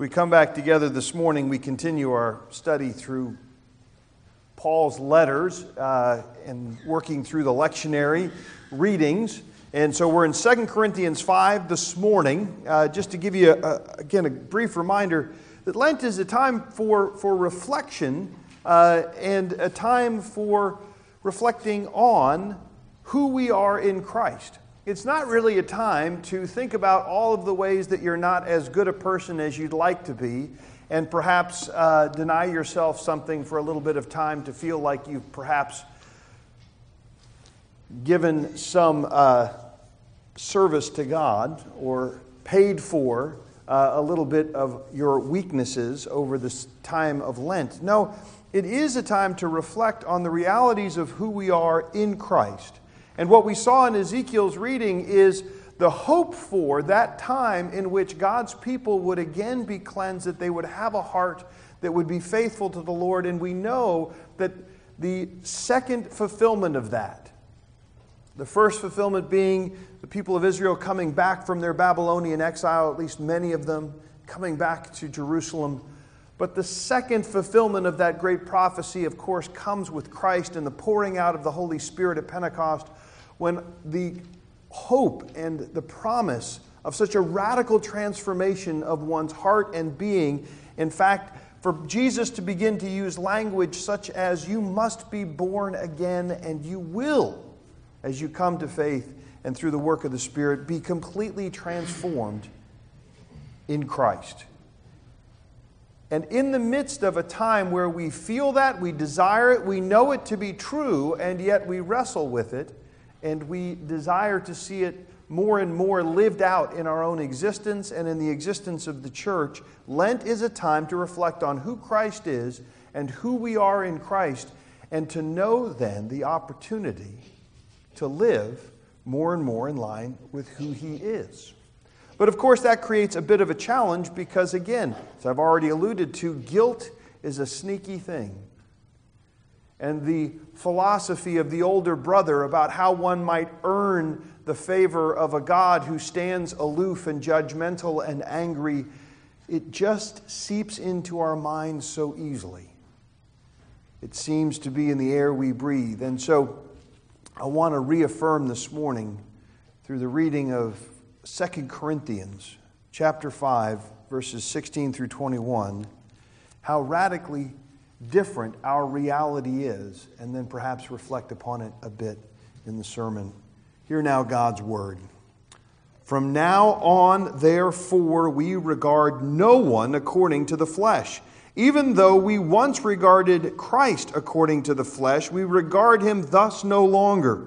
we come back together this morning, we continue our study through Paul's letters uh, and working through the lectionary readings. And so we're in 2 Corinthians 5 this morning. Uh, just to give you, a, a, again, a brief reminder that Lent is a time for, for reflection uh, and a time for reflecting on who we are in Christ it's not really a time to think about all of the ways that you're not as good a person as you'd like to be and perhaps uh, deny yourself something for a little bit of time to feel like you've perhaps given some uh, service to God or paid for uh, a little bit of your weaknesses over this time of Lent. No, it is a time to reflect on the realities of who we are in Christ and what we saw in Ezekiel's reading is the hope for that time in which God's people would again be cleansed, that they would have a heart that would be faithful to the Lord. And we know that the second fulfillment of that, the first fulfillment being the people of Israel coming back from their Babylonian exile, at least many of them coming back to Jerusalem. But the second fulfillment of that great prophecy, of course, comes with Christ and the pouring out of the Holy Spirit at Pentecost when the hope and the promise of such a radical transformation of one's heart and being, in fact, for Jesus to begin to use language such as, You must be born again, and you will, as you come to faith and through the work of the Spirit, be completely transformed in Christ. And in the midst of a time where we feel that, we desire it, we know it to be true, and yet we wrestle with it, and we desire to see it more and more lived out in our own existence and in the existence of the church, Lent is a time to reflect on who Christ is and who we are in Christ, and to know then the opportunity to live more and more in line with who He is. But of course, that creates a bit of a challenge because, again, as I've already alluded to, guilt is a sneaky thing and the philosophy of the older brother about how one might earn the favor of a God who stands aloof and judgmental and angry, it just seeps into our minds so easily. It seems to be in the air we breathe. And so I want to reaffirm this morning through the reading of 2 Corinthians chapter 5 verses 16 through 21 how radically different our reality is, and then perhaps reflect upon it a bit in the sermon. Hear now God's word. From now on, therefore, we regard no one according to the flesh. Even though we once regarded Christ according to the flesh, we regard him thus no longer.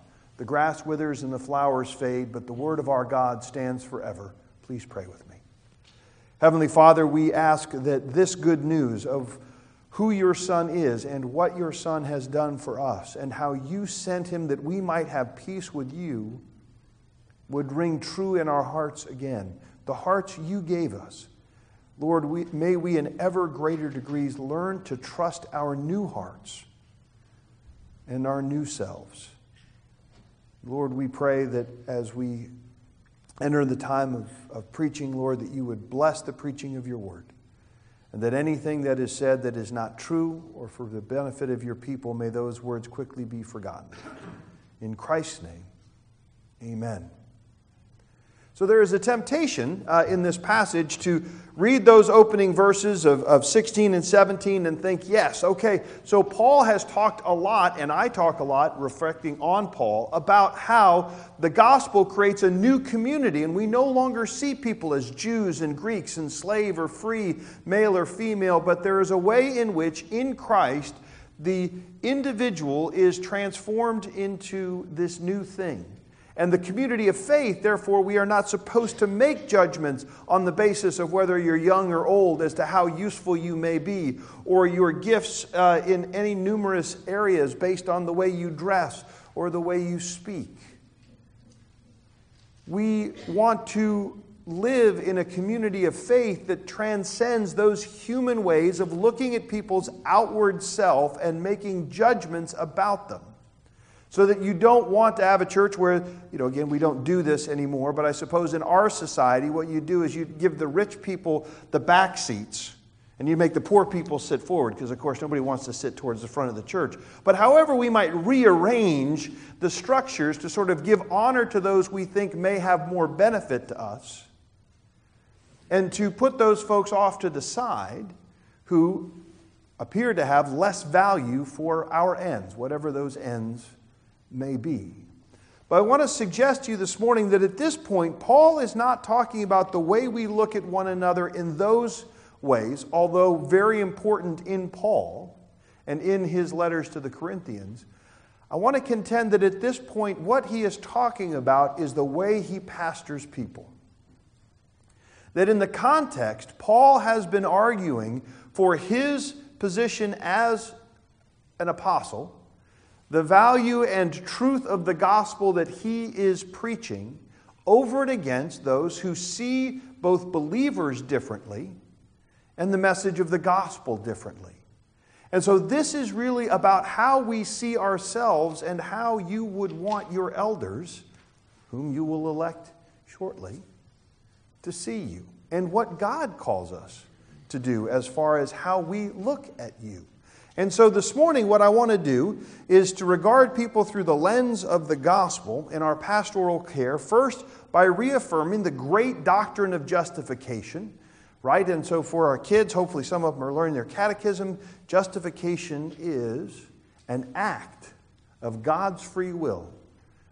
The grass withers and the flowers fade, but the word of our God stands forever. Please pray with me. Heavenly Father, we ask that this good news of who your Son is and what your Son has done for us, and how you sent him that we might have peace with you, would ring true in our hearts again. The hearts you gave us. Lord, we, may we in ever greater degrees learn to trust our new hearts and our new selves. Lord, we pray that as we enter the time of, of preaching, Lord, that you would bless the preaching of your word and that anything that is said that is not true or for the benefit of your people, may those words quickly be forgotten. In Christ's name, amen. So there is a temptation uh, in this passage to read those opening verses of, of 16 and 17 and think, yes, okay, so Paul has talked a lot, and I talk a lot, reflecting on Paul, about how the gospel creates a new community, and we no longer see people as Jews and Greeks and slave or free, male or female, but there is a way in which in Christ the individual is transformed into this new thing and the community of faith, therefore, we are not supposed to make judgments on the basis of whether you're young or old as to how useful you may be, or your gifts uh, in any numerous areas based on the way you dress or the way you speak. We want to live in a community of faith that transcends those human ways of looking at people's outward self and making judgments about them. So that you don't want to have a church where, you know, again, we don't do this anymore, but I suppose in our society, what you do is you give the rich people the back seats and you make the poor people sit forward, because of course nobody wants to sit towards the front of the church. But however, we might rearrange the structures to sort of give honor to those we think may have more benefit to us, and to put those folks off to the side who appear to have less value for our ends, whatever those ends may be. But I want to suggest to you this morning that at this point, Paul is not talking about the way we look at one another in those ways, although very important in Paul and in his letters to the Corinthians. I want to contend that at this point, what he is talking about is the way he pastors people. That in the context, Paul has been arguing for his position as an apostle the value and truth of the gospel that he is preaching over and against those who see both believers differently and the message of the gospel differently. And so, this is really about how we see ourselves and how you would want your elders, whom you will elect shortly, to see you, and what God calls us to do as far as how we look at you. And so this morning, what I want to do is to regard people through the lens of the gospel in our pastoral care, first by reaffirming the great doctrine of justification, right? And so for our kids, hopefully some of them are learning their catechism. Justification is an act of God's free will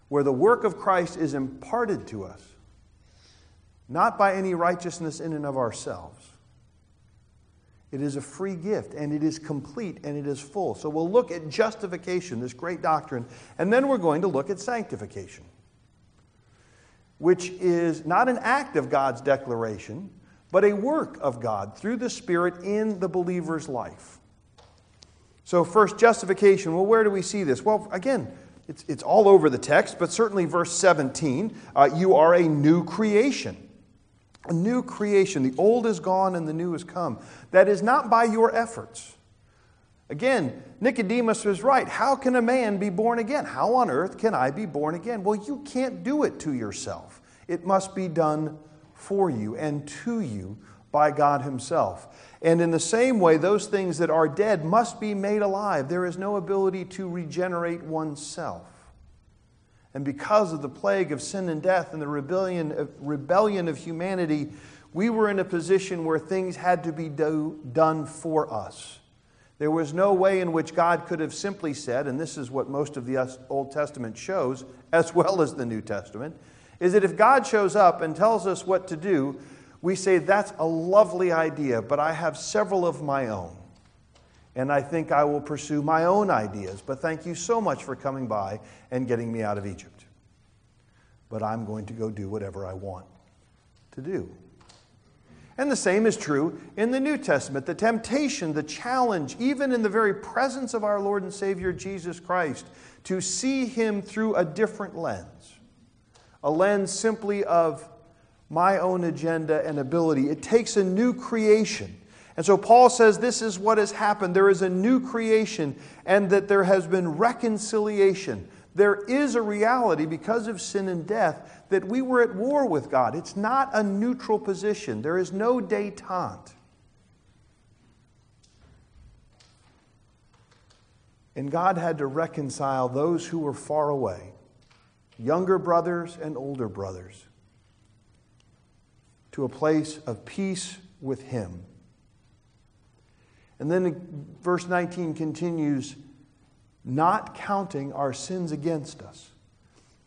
where the work of Christ is imparted to us, not by any righteousness in and of ourselves it is a free gift, and it is complete, and it is full. So we'll look at justification, this great doctrine, and then we're going to look at sanctification, which is not an act of God's declaration, but a work of God through the Spirit in the believer's life. So, first, justification. Well, where do we see this? Well, again, it's, it's all over the text, but certainly verse 17 uh, you are a new creation a new creation. The old is gone and the new has come. That is not by your efforts. Again, Nicodemus was right. How can a man be born again? How on earth can I be born again? Well, you can't do it to yourself. It must be done for you and to you by God Himself. And in the same way, those things that are dead must be made alive. There is no ability to regenerate oneself. And because of the plague of sin and death and the rebellion of, rebellion of humanity, we were in a position where things had to be do, done for us. There was no way in which God could have simply said, and this is what most of the Old Testament shows, as well as the New Testament, is that if God shows up and tells us what to do, we say, That's a lovely idea, but I have several of my own and I think I will pursue my own ideas. But thank you so much for coming by and getting me out of Egypt. But I'm going to go do whatever I want to do. And the same is true in the New Testament. The temptation, the challenge, even in the very presence of our Lord and Savior Jesus Christ, to see Him through a different lens, a lens simply of my own agenda and ability. It takes a new creation and so Paul says this is what has happened. There is a new creation and that there has been reconciliation. There is a reality because of sin and death that we were at war with God. It's not a neutral position, there is no detente. And God had to reconcile those who were far away, younger brothers and older brothers. to a place of peace with Him. And then verse 19 continues, not counting our sins against us.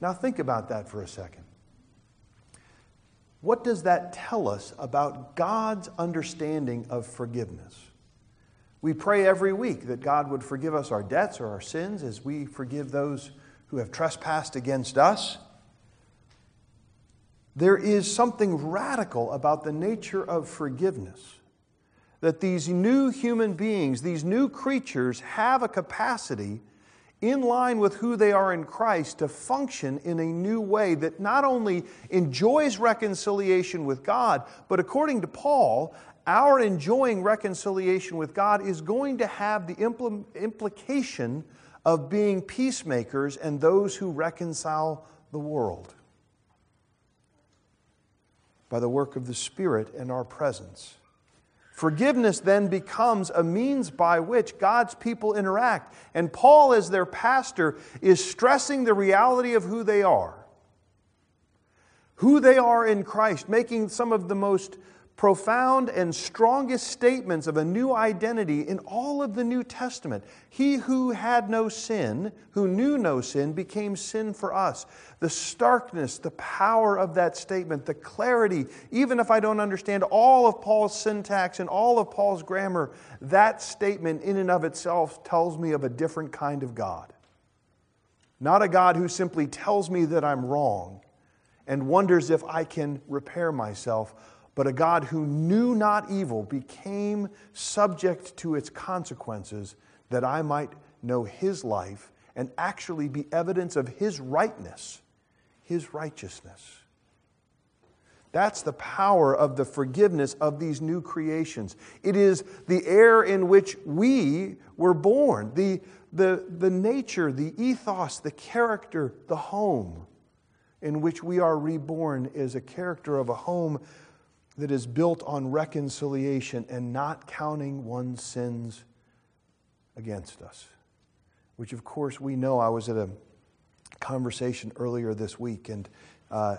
Now, think about that for a second. What does that tell us about God's understanding of forgiveness? We pray every week that God would forgive us our debts or our sins as we forgive those who have trespassed against us. There is something radical about the nature of forgiveness. That these new human beings, these new creatures, have a capacity in line with who they are in Christ to function in a new way that not only enjoys reconciliation with God, but according to Paul, our enjoying reconciliation with God is going to have the impl- implication of being peacemakers and those who reconcile the world by the work of the Spirit in our presence. Forgiveness then becomes a means by which God's people interact. And Paul, as their pastor, is stressing the reality of who they are. Who they are in Christ, making some of the most profound and strongest statements of a new identity in all of the New Testament. He who had no sin, who knew no sin, became sin for us. The starkness, the power of that statement, the clarity, even if I don't understand all of Paul's syntax and all of Paul's grammar, that statement in and of itself tells me of a different kind of God. Not a God who simply tells me that I'm wrong and wonders if I can repair myself but a God who knew not evil became subject to its consequences that I might know his life and actually be evidence of his rightness, his righteousness. That's the power of the forgiveness of these new creations. It is the air in which we were born, the, the, the nature, the ethos, the character, the home in which we are reborn is a character of a home that is built on reconciliation and not counting one's sins against us. Which, of course, we know. I was at a conversation earlier this week, and uh,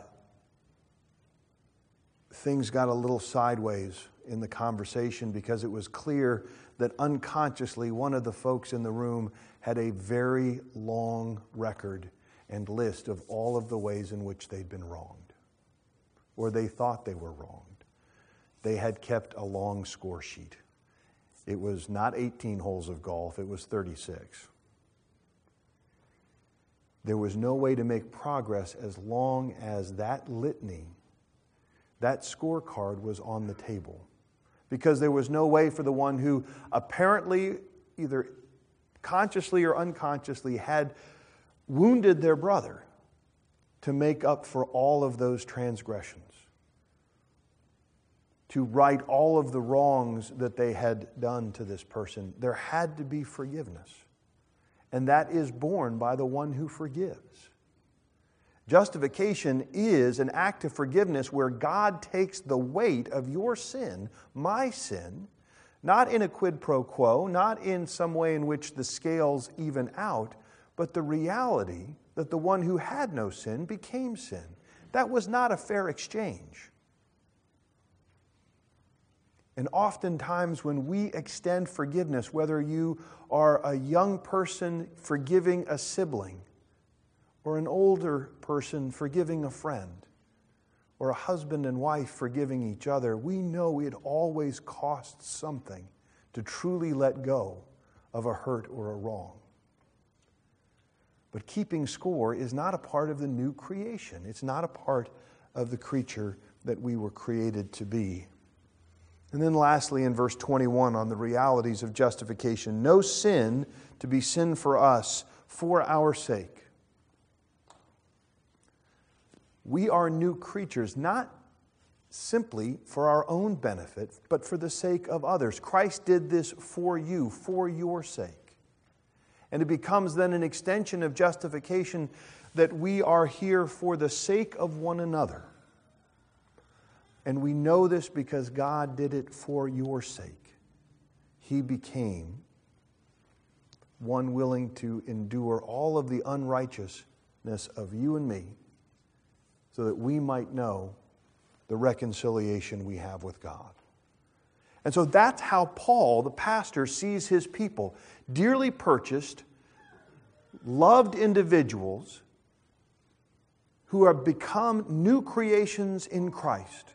things got a little sideways in the conversation because it was clear that unconsciously one of the folks in the room had a very long record and list of all of the ways in which they'd been wronged or they thought they were wrong they had kept a long score sheet. It was not 18 holes of golf, it was 36. There was no way to make progress as long as that litany, that scorecard was on the table. Because there was no way for the one who apparently, either consciously or unconsciously, had wounded their brother to make up for all of those transgressions to right all of the wrongs that they had done to this person. There had to be forgiveness. And that is born by the one who forgives. Justification is an act of forgiveness where God takes the weight of your sin, my sin, not in a quid pro quo, not in some way in which the scales even out, but the reality that the one who had no sin became sin. That was not a fair exchange. And oftentimes, when we extend forgiveness, whether you are a young person forgiving a sibling, or an older person forgiving a friend, or a husband and wife forgiving each other, we know it always costs something to truly let go of a hurt or a wrong. But keeping score is not a part of the new creation, it's not a part of the creature that we were created to be. And then, lastly, in verse 21, on the realities of justification no sin to be sin for us for our sake. We are new creatures, not simply for our own benefit, but for the sake of others. Christ did this for you, for your sake. And it becomes then an extension of justification that we are here for the sake of one another. And we know this because God did it for your sake. He became one willing to endure all of the unrighteousness of you and me so that we might know the reconciliation we have with God. And so that's how Paul, the pastor, sees his people dearly purchased, loved individuals who have become new creations in Christ.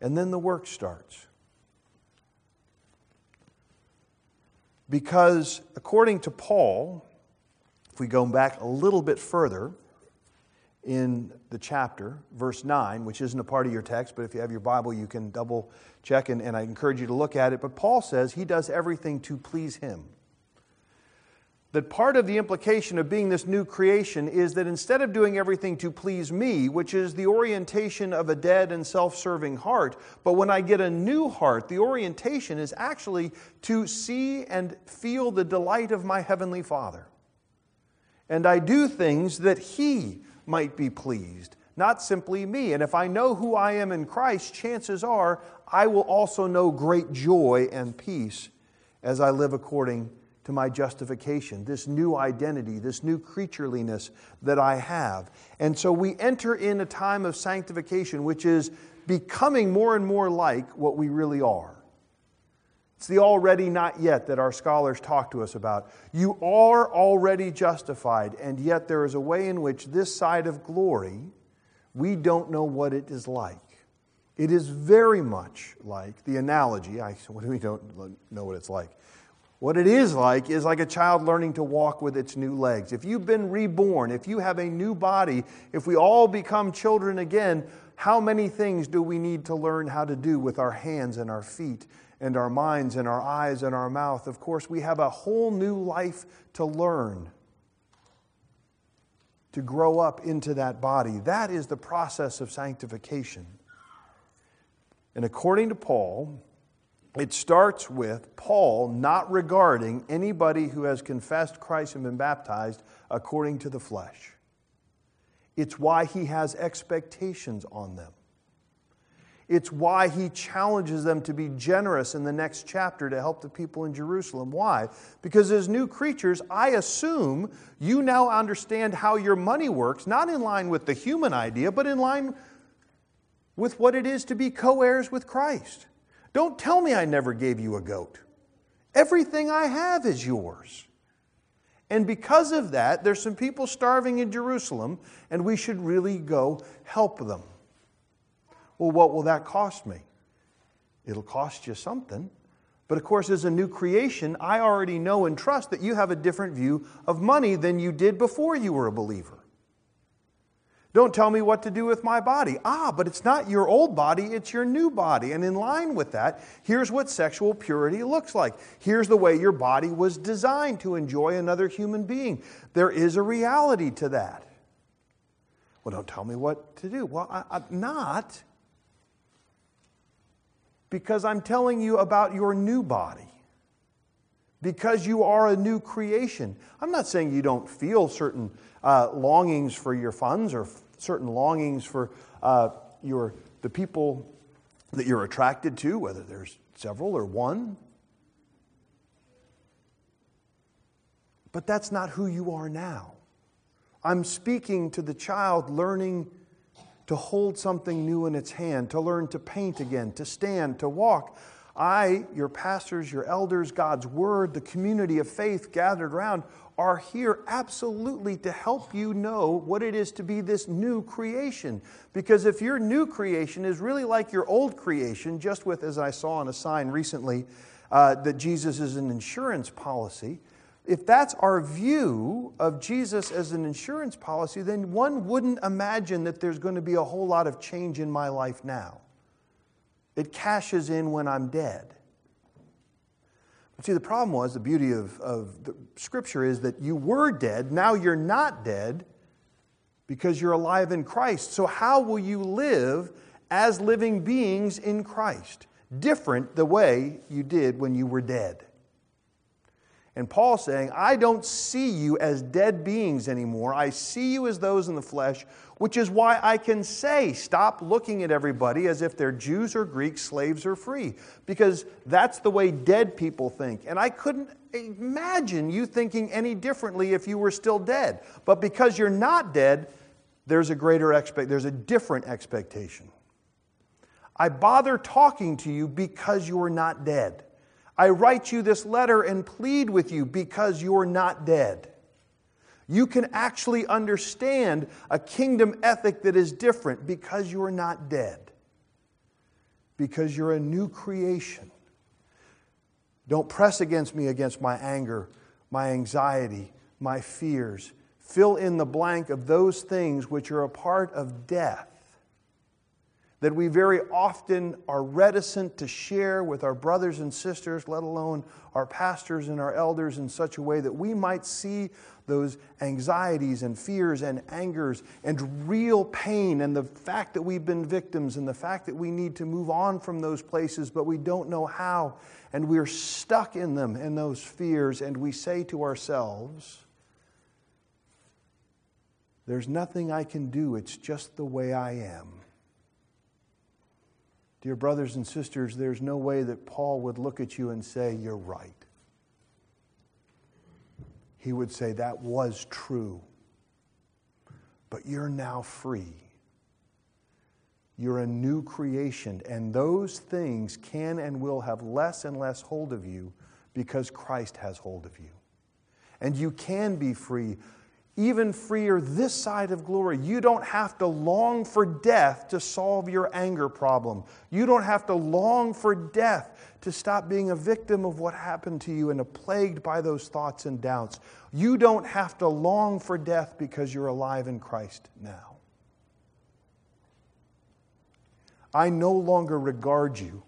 And then the work starts. Because according to Paul, if we go back a little bit further in the chapter, verse 9, which isn't a part of your text, but if you have your Bible, you can double check, and, and I encourage you to look at it. But Paul says he does everything to please him that part of the implication of being this new creation is that instead of doing everything to please me, which is the orientation of a dead and self serving heart, but when I get a new heart, the orientation is actually to see and feel the delight of my Heavenly Father. And I do things that He might be pleased, not simply me. And if I know who I am in Christ, chances are I will also know great joy and peace as I live according to my justification, this new identity, this new creatureliness that I have. And so we enter in a time of sanctification, which is becoming more and more like what we really are. It's the already not yet that our scholars talk to us about. You are already justified, and yet there is a way in which this side of glory, we don't know what it is like. It is very much like the analogy. I, we don't know what it's like. What it is like is like a child learning to walk with its new legs. If you've been reborn, if you have a new body, if we all become children again, how many things do we need to learn how to do with our hands and our feet and our minds and our eyes and our mouth? Of course, we have a whole new life to learn, to grow up into that body. That is the process of sanctification. And according to Paul, it starts with Paul not regarding anybody who has confessed Christ and been baptized according to the flesh. It's why he has expectations on them. It's why he challenges them to be generous in the next chapter to help the people in Jerusalem. Why? Because as new creatures, I assume you now understand how your money works, not in line with the human idea, but in line with what it is to be co heirs with Christ. Don't tell me I never gave you a goat. Everything I have is yours. And because of that, there's some people starving in Jerusalem, and we should really go help them. Well, what will that cost me? It'll cost you something. But of course, as a new creation, I already know and trust that you have a different view of money than you did before you were a believer. Don't tell me what to do with my body. Ah, but it's not your old body, it's your new body. And in line with that, here's what sexual purity looks like. Here's the way your body was designed to enjoy another human being. There is a reality to that. Well, don't tell me what to do. Well, I, I'm not. Because I'm telling you about your new body. Because you are a new creation. I'm not saying you don't feel certain uh, longings for your funds or f- certain longings for uh, your, the people that you're attracted to, whether there's several or one. But that's not who you are now. I'm speaking to the child learning to hold something new in its hand, to learn to paint again, to stand, to walk. I, your pastors, your elders, God's word, the community of faith gathered around are here absolutely to help you know what it is to be this new creation. Because if your new creation is really like your old creation, just with, as I saw on a sign recently, uh, that Jesus is an insurance policy, if that's our view of Jesus as an insurance policy, then one wouldn't imagine that there's going to be a whole lot of change in my life now. It cashes in when I'm dead. But see, the problem was the beauty of, of the scripture is that you were dead, now you're not dead because you're alive in Christ. So, how will you live as living beings in Christ? Different the way you did when you were dead. And Paul saying, I don't see you as dead beings anymore. I see you as those in the flesh, which is why I can say, stop looking at everybody as if they're Jews or Greeks, slaves or free, because that's the way dead people think. And I couldn't imagine you thinking any differently if you were still dead. But because you're not dead, there's a greater expect there's a different expectation. I bother talking to you because you are not dead. I write you this letter and plead with you because you're not dead. You can actually understand a kingdom ethic that is different because you're not dead, because you're a new creation. Don't press against me against my anger, my anxiety, my fears. Fill in the blank of those things which are a part of death that we very often are reticent to share with our brothers and sisters, let alone our pastors and our elders, in such a way that we might see those anxieties and fears and angers and real pain and the fact that we've been victims and the fact that we need to move on from those places, but we don't know how. And we're stuck in them, in those fears, and we say to ourselves, There's nothing I can do, it's just the way I am. Dear brothers and sisters, there's no way that Paul would look at you and say, You're right. He would say, That was true. But you're now free. You're a new creation, and those things can and will have less and less hold of you because Christ has hold of you. And you can be free even freer this side of glory. You don't have to long for death to solve your anger problem. You don't have to long for death to stop being a victim of what happened to you and plagued by those thoughts and doubts. You don't have to long for death because you're alive in Christ now. I no longer regard you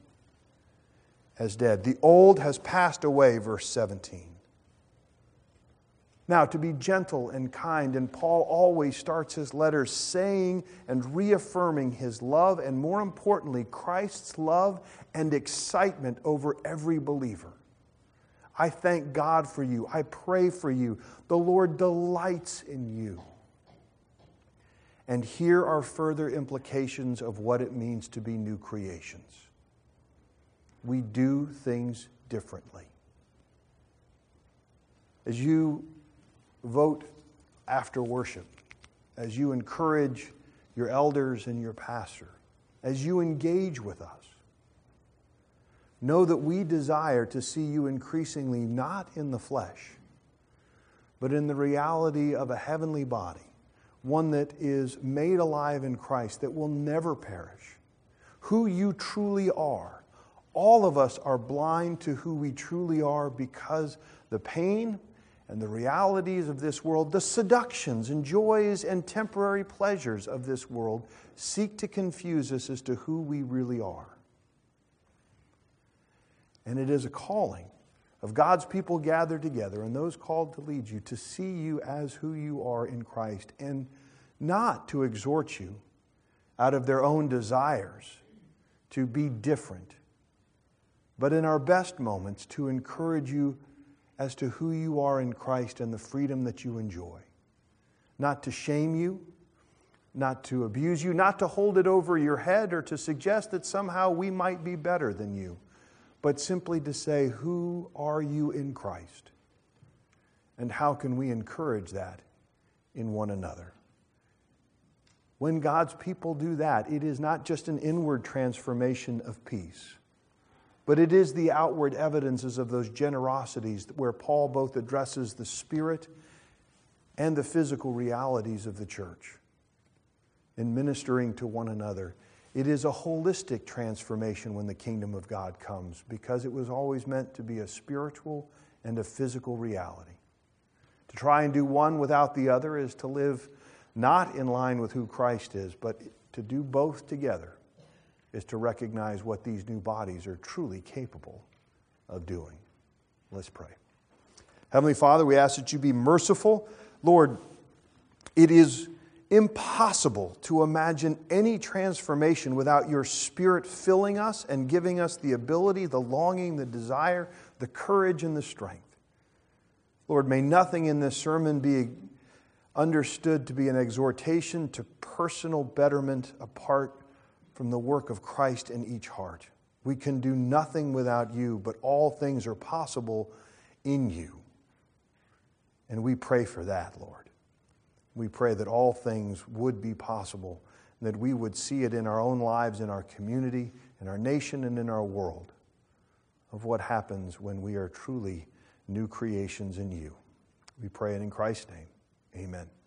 as dead. The old has passed away, verse 17. Now, to be gentle and kind, and Paul always starts his letters saying and reaffirming his love, and more importantly, Christ's love and excitement over every believer. I thank God for you. I pray for you. The Lord delights in you. And here are further implications of what it means to be new creations. We do things differently. As you vote after worship, as you encourage your elders and your pastor, as you engage with us. Know that we desire to see you increasingly not in the flesh, but in the reality of a heavenly body, one that is made alive in Christ, that will never perish. Who you truly are. All of us are blind to who we truly are because the pain and the realities of this world, the seductions and joys and temporary pleasures of this world, seek to confuse us as to who we really are. And it is a calling of God's people gathered together and those called to lead you to see you as who you are in Christ and not to exhort you out of their own desires to be different, but in our best moments to encourage you as to who you are in Christ and the freedom that you enjoy. Not to shame you, not to abuse you, not to hold it over your head or to suggest that somehow we might be better than you, but simply to say, Who are you in Christ? And how can we encourage that in one another? When God's people do that, it is not just an inward transformation of peace but it is the outward evidences of those generosities where Paul both addresses the spirit and the physical realities of the church in ministering to one another. It is a holistic transformation when the kingdom of God comes because it was always meant to be a spiritual and a physical reality. To try and do one without the other is to live not in line with who Christ is, but to do both together is to recognize what these new bodies are truly capable of doing. Let's pray. Heavenly Father, we ask that you be merciful. Lord, it is impossible to imagine any transformation without your Spirit filling us and giving us the ability, the longing, the desire, the courage, and the strength. Lord, may nothing in this sermon be understood to be an exhortation to personal betterment apart from the work of Christ in each heart. We can do nothing without you, but all things are possible in you. And we pray for that, Lord. We pray that all things would be possible, and that we would see it in our own lives, in our community, in our nation, and in our world of what happens when we are truly new creations in you. We pray it in Christ's name. Amen.